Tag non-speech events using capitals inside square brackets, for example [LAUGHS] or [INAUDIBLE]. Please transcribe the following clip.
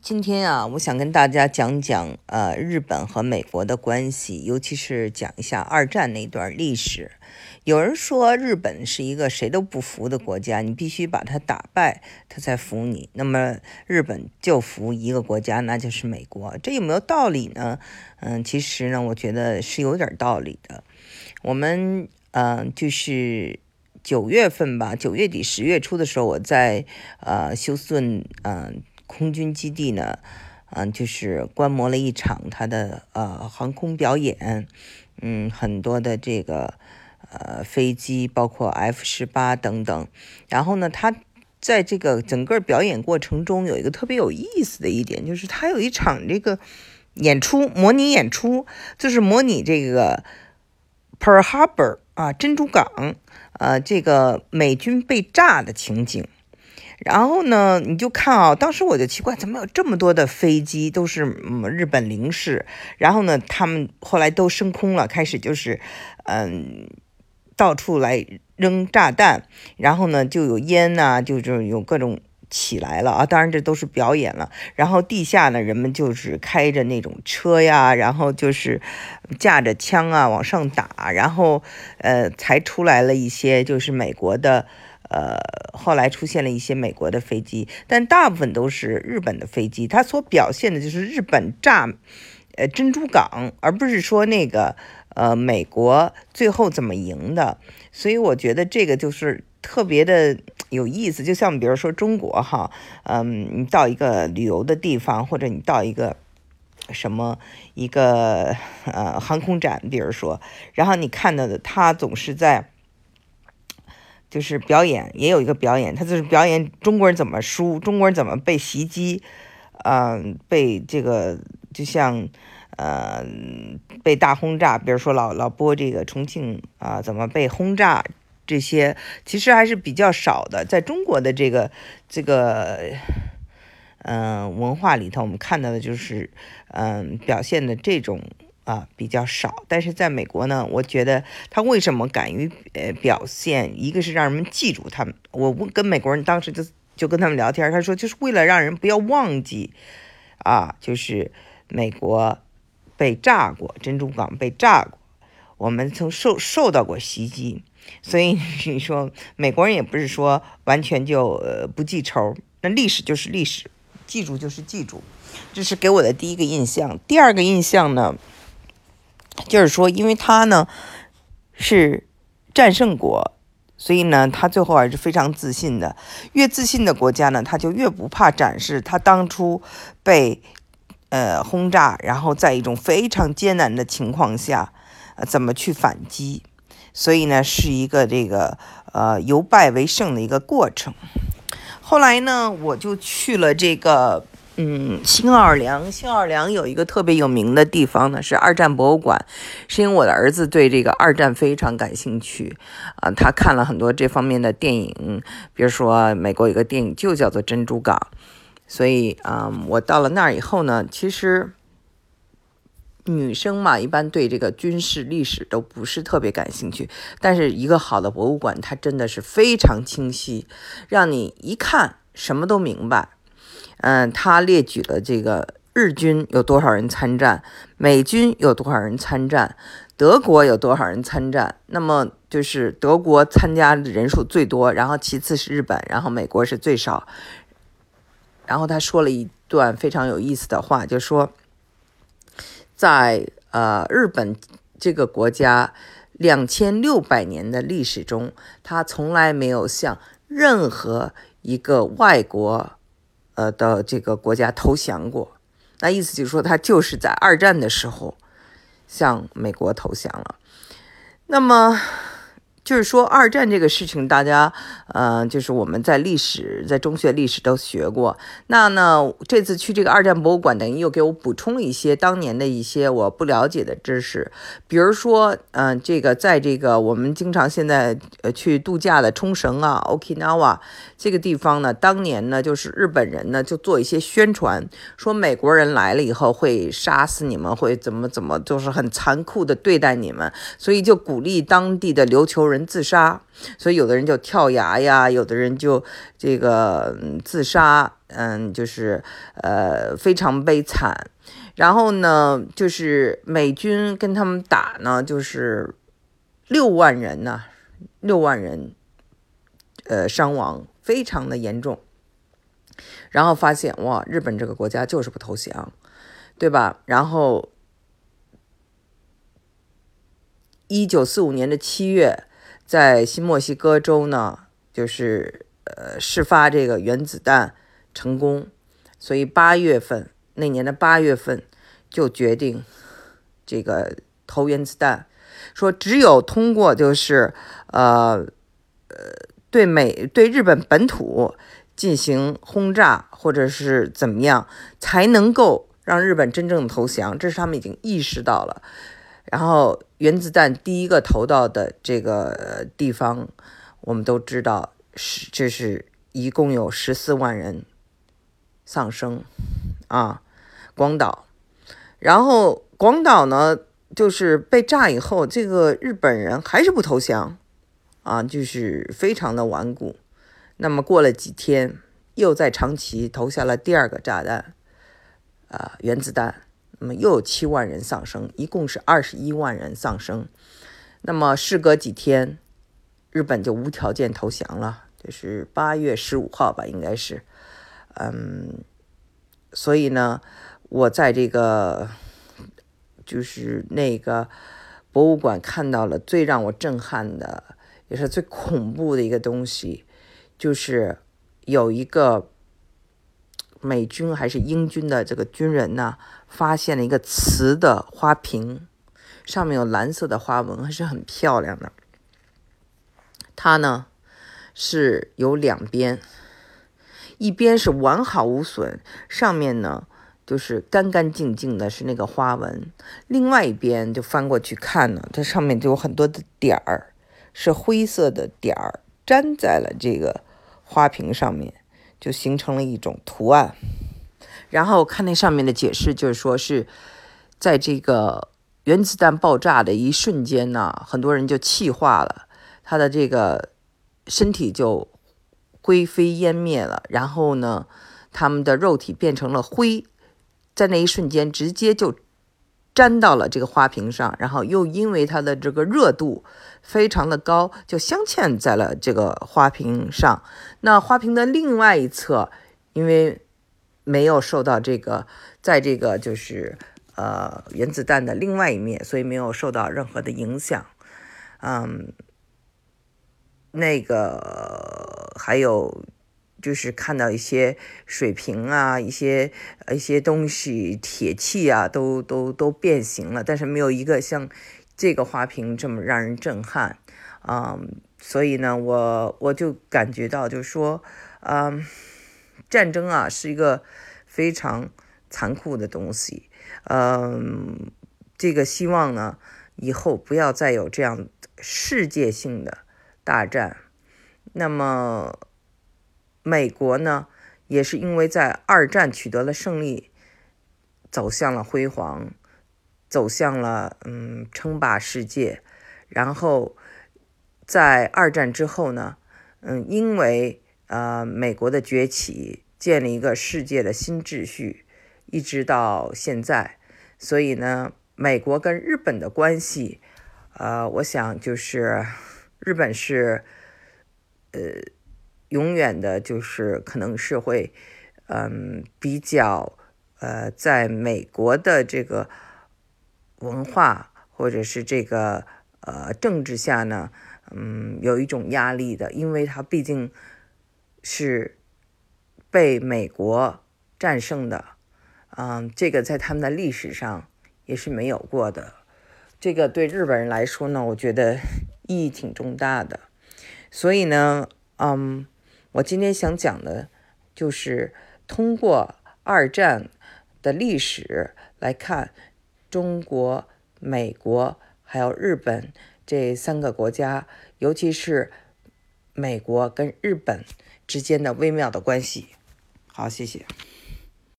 今天啊，我想跟大家讲讲呃日本和美国的关系，尤其是讲一下二战那段历史。有人说日本是一个谁都不服的国家，你必须把它打败，他才服你。那么日本就服一个国家，那就是美国。这有没有道理呢？嗯，其实呢，我觉得是有点道理的。我们嗯，就是九月份吧，九月底十月初的时候，我在呃休斯顿嗯。空军基地呢，嗯，就是观摩了一场他的呃航空表演，嗯，很多的这个呃飞机，包括 F 十八等等。然后呢，他在这个整个表演过程中有一个特别有意思的一点，就是他有一场这个演出，模拟演出，就是模拟这个 Pearl Harbor 啊，珍珠港，呃，这个美军被炸的情景。然后呢，你就看啊，当时我就奇怪，怎么有这么多的飞机都是嗯日本零式？然后呢，他们后来都升空了，开始就是，嗯，到处来扔炸弹，然后呢，就有烟呐，就就有各种起来了啊。当然这都是表演了。然后地下呢，人们就是开着那种车呀，然后就是架着枪啊往上打，然后呃，才出来了一些就是美国的。呃，后来出现了一些美国的飞机，但大部分都是日本的飞机。它所表现的就是日本炸，呃，珍珠港，而不是说那个呃美国最后怎么赢的。所以我觉得这个就是特别的有意思。就像比如说中国哈，嗯，你到一个旅游的地方，或者你到一个什么一个呃航空展，比如说，然后你看到的，它总是在。就是表演，也有一个表演，他就是表演中国人怎么输，中国人怎么被袭击，嗯，被这个就像，呃，被大轰炸，比如说老老播这个重庆啊，怎么被轰炸，这些其实还是比较少的，在中国的这个这个，嗯，文化里头，我们看到的就是，嗯，表现的这种。啊，比较少，但是在美国呢，我觉得他为什么敢于呃表现？一个是让人们记住他们。我问跟美国人当时就就跟他们聊天，他说就是为了让人不要忘记啊，就是美国被炸过，珍珠港被炸过，我们曾受受到过袭击，所以 [LAUGHS] 你说美国人也不是说完全就呃不记仇，那历史就是历史，记住就是记住，这是给我的第一个印象。第二个印象呢？就是说，因为他呢是战胜国，所以呢，他最后还是非常自信的。越自信的国家呢，他就越不怕展示他当初被呃轰炸，然后在一种非常艰难的情况下，呃，怎么去反击。所以呢，是一个这个呃由败为胜的一个过程。后来呢，我就去了这个。嗯，新奥尔良，新奥尔良有一个特别有名的地方呢，是二战博物馆。是因为我的儿子对这个二战非常感兴趣啊，他看了很多这方面的电影，比如说美国有个电影就叫做《珍珠港》，所以啊，我到了那儿以后呢，其实女生嘛，一般对这个军事历史都不是特别感兴趣，但是一个好的博物馆，它真的是非常清晰，让你一看什么都明白。嗯，他列举了这个日军有多少人参战，美军有多少人参战，德国有多少人参战。那么就是德国参加的人数最多，然后其次是日本，然后美国是最少。然后他说了一段非常有意思的话，就说在呃日本这个国家两千六百年的历史中，他从来没有向任何一个外国。呃的这个国家投降过，那意思就是说，他就是在二战的时候向美国投降了。那么。就是说，二战这个事情，大家，呃，就是我们在历史，在中学历史都学过。那呢，这次去这个二战博物馆，等于又给我补充了一些当年的一些我不了解的知识。比如说，嗯，这个在这个我们经常现在呃去度假的冲绳啊，Okinawa 这个地方呢，当年呢，就是日本人呢就做一些宣传，说美国人来了以后会杀死你们，会怎么怎么，就是很残酷的对待你们，所以就鼓励当地的琉球人。自杀，所以有的人就跳崖呀，有的人就这个自杀，嗯，就是呃非常悲惨。然后呢，就是美军跟他们打呢，就是六万人呢，六万人，呃，伤亡非常的严重。然后发现哇，日本这个国家就是不投降，对吧？然后，一九四五年的七月，在新墨西哥州呢，就是呃试发这个原子弹成功，所以八月份那年的八月份。就决定这个投原子弹，说只有通过就是呃呃对美对日本本土进行轰炸或者是怎么样，才能够让日本真正投降。这是他们已经意识到了。然后原子弹第一个投到的这个地方，我们都知道是这是一共有十四万人丧生啊，广岛。然后广岛呢，就是被炸以后，这个日本人还是不投降，啊，就是非常的顽固。那么过了几天，又在长崎投下了第二个炸弹，啊，原子弹。那么又有七万人丧生，一共是二十一万人丧生。那么事隔几天，日本就无条件投降了，就是八月十五号吧，应该是，嗯，所以呢。我在这个就是那个博物馆看到了最让我震撼的，也是最恐怖的一个东西，就是有一个美军还是英军的这个军人呢，发现了一个瓷的花瓶，上面有蓝色的花纹，还是很漂亮的。它呢是有两边，一边是完好无损，上面呢。就是干干净净的，是那个花纹。另外一边就翻过去看呢，它上面就有很多的点儿，是灰色的点儿，粘在了这个花瓶上面，就形成了一种图案。然后看那上面的解释，就是说是在这个原子弹爆炸的一瞬间呢，很多人就气化了，他的这个身体就灰飞烟灭了，然后呢，他们的肉体变成了灰。在那一瞬间，直接就粘到了这个花瓶上，然后又因为它的这个热度非常的高，就镶嵌在了这个花瓶上。那花瓶的另外一侧，因为没有受到这个，在这个就是呃原子弹的另外一面，所以没有受到任何的影响。嗯，那个还有。就是看到一些水瓶啊，一些一些东西，铁器啊，都都都变形了，但是没有一个像这个花瓶这么让人震撼，嗯，所以呢，我我就感觉到，就是说，嗯，战争啊是一个非常残酷的东西，嗯，这个希望呢以后不要再有这样世界性的大战，那么。美国呢，也是因为在二战取得了胜利，走向了辉煌，走向了嗯称霸世界。然后在二战之后呢，嗯，因为呃美国的崛起，建立一个世界的新秩序，一直到现在。所以呢，美国跟日本的关系，呃，我想就是日本是呃。永远的，就是可能是会，嗯，比较，呃，在美国的这个文化或者是这个呃政治下呢，嗯，有一种压力的，因为它毕竟是被美国战胜的，嗯，这个在他们的历史上也是没有过的，这个对日本人来说呢，我觉得意义挺重大的，所以呢，嗯。我今天想讲的，就是通过二战的历史来看中国、美国还有日本这三个国家，尤其是美国跟日本之间的微妙的关系。好，谢谢。